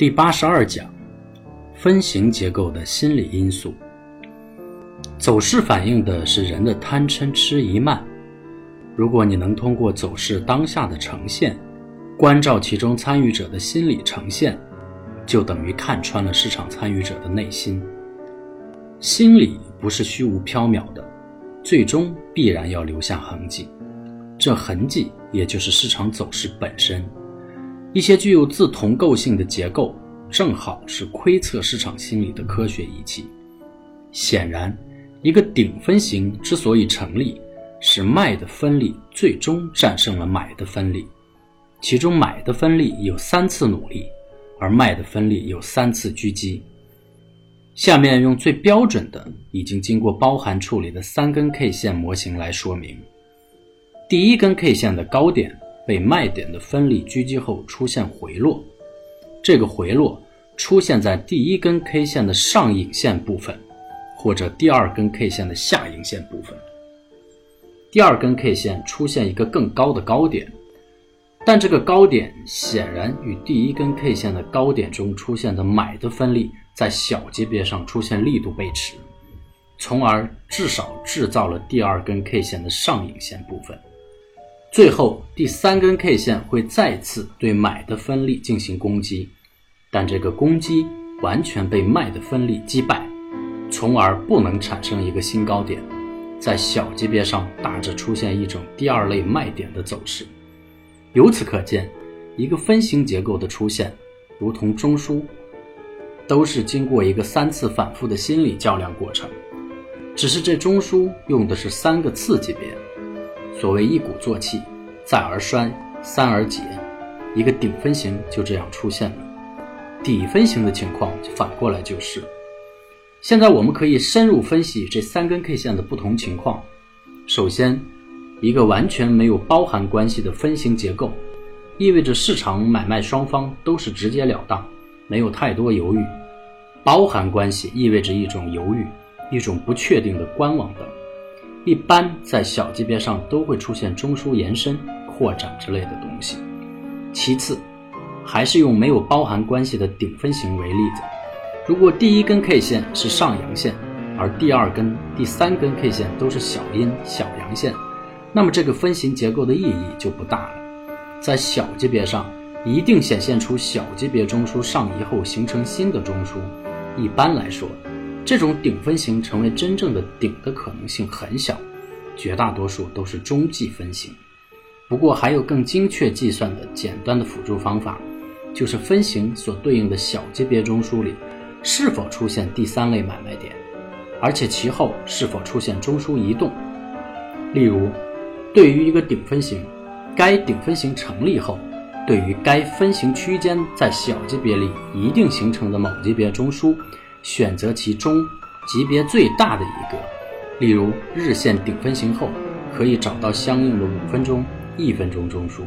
第八十二讲，分形结构的心理因素。走势反映的是人的贪嗔痴疑慢。如果你能通过走势当下的呈现，关照其中参与者的心理呈现，就等于看穿了市场参与者的内心。心理不是虚无缥缈的，最终必然要留下痕迹。这痕迹也就是市场走势本身。一些具有自同构性的结构，正好是窥测市场心理的科学仪器。显然，一个顶分型之所以成立，是卖的分力最终战胜了买的分力，其中买的分力有三次努力，而卖的分力有三次狙击。下面用最标准的、已经经过包含处理的三根 K 线模型来说明：第一根 K 线的高点。被卖点的分力狙击后出现回落，这个回落出现在第一根 K 线的上影线部分，或者第二根 K 线的下影线部分。第二根 K 线出现一个更高的高点，但这个高点显然与第一根 K 线的高点中出现的买的分力在小级别上出现力度背驰，从而至少制造了第二根 K 线的上影线部分。最后，第三根 K 线会再次对买的分力进行攻击，但这个攻击完全被卖的分力击败，从而不能产生一个新高点，在小级别上大致出现一种第二类卖点的走势。由此可见，一个分形结构的出现，如同中枢，都是经过一个三次反复的心理较量过程，只是这中枢用的是三个次级别。所谓一鼓作气，再而衰，三而竭，一个顶分型就这样出现了。底分型的情况反过来就是。现在我们可以深入分析这三根 K 线的不同情况。首先，一个完全没有包含关系的分形结构，意味着市场买卖双方都是直截了当，没有太多犹豫。包含关系意味着一种犹豫，一种不确定的观望等。一般在小级别上都会出现中枢延伸、扩展之类的东西。其次，还是用没有包含关系的顶分型为例子。如果第一根 K 线是上阳线，而第二根、第三根 K 线都是小阴、小阳线，那么这个分型结构的意义就不大了。在小级别上，一定显现出小级别中枢上移后形成新的中枢。一般来说。这种顶分型成为真正的顶的可能性很小，绝大多数都是中继分型。不过还有更精确计算的简单的辅助方法，就是分型所对应的小级别中枢里是否出现第三类买卖点，而且其后是否出现中枢移动。例如，对于一个顶分型，该顶分型成立后，对于该分型区间在小级别里一定形成的某级别中枢。选择其中级别最大的一个，例如日线顶分型后，可以找到相应的五分钟、一分钟中枢，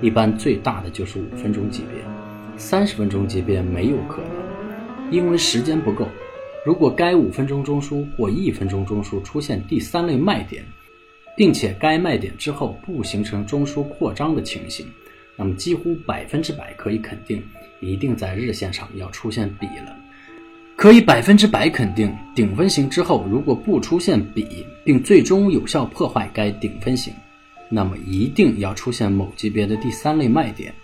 一般最大的就是五分钟级别，三十分钟级别没有可能，因为时间不够。如果该五分钟中枢或一分钟中枢出现第三类卖点，并且该卖点之后不形成中枢扩张的情形，那么几乎百分之百可以肯定，一定在日线上要出现底了。可以百分之百肯定，顶分型之后如果不出现比，并最终有效破坏该顶分型，那么一定要出现某级别的第三类卖点，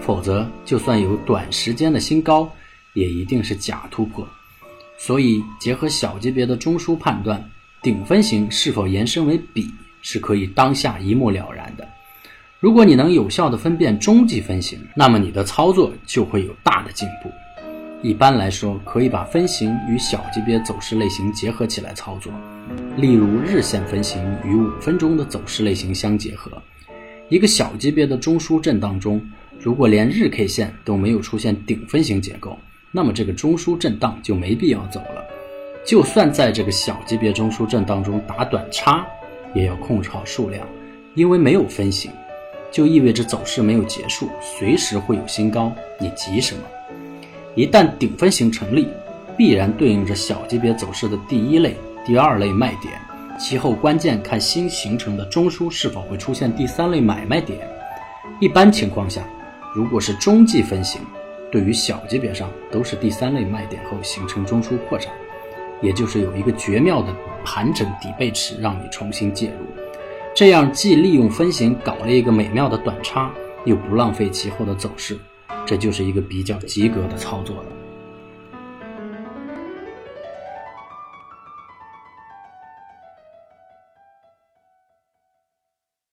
否则就算有短时间的新高，也一定是假突破。所以结合小级别的中枢判断，顶分型是否延伸为比，是可以当下一目了然的。如果你能有效的分辨中级分型，那么你的操作就会有大的进步。一般来说，可以把分型与小级别走势类型结合起来操作。例如，日线分型与五分钟的走势类型相结合。一个小级别的中枢震荡中，如果连日 K 线都没有出现顶分型结构，那么这个中枢震荡就没必要走了。就算在这个小级别中枢震荡中打短差，也要控制好数量，因为没有分型，就意味着走势没有结束，随时会有新高，你急什么？一旦顶分型成立必然对应着小级别走势的第一类第二类卖点其后关键看新形成的中枢是否会出现第三类买卖点。一般情况下如果是中继分型对于小级别上都是第三类卖点后形成中枢扩展也就是有一个绝妙的盘整底背驰让你重新介入。这样既利用分型搞了一个美妙的短差又不浪费其后的走势。这就是一个比较及格的操作了。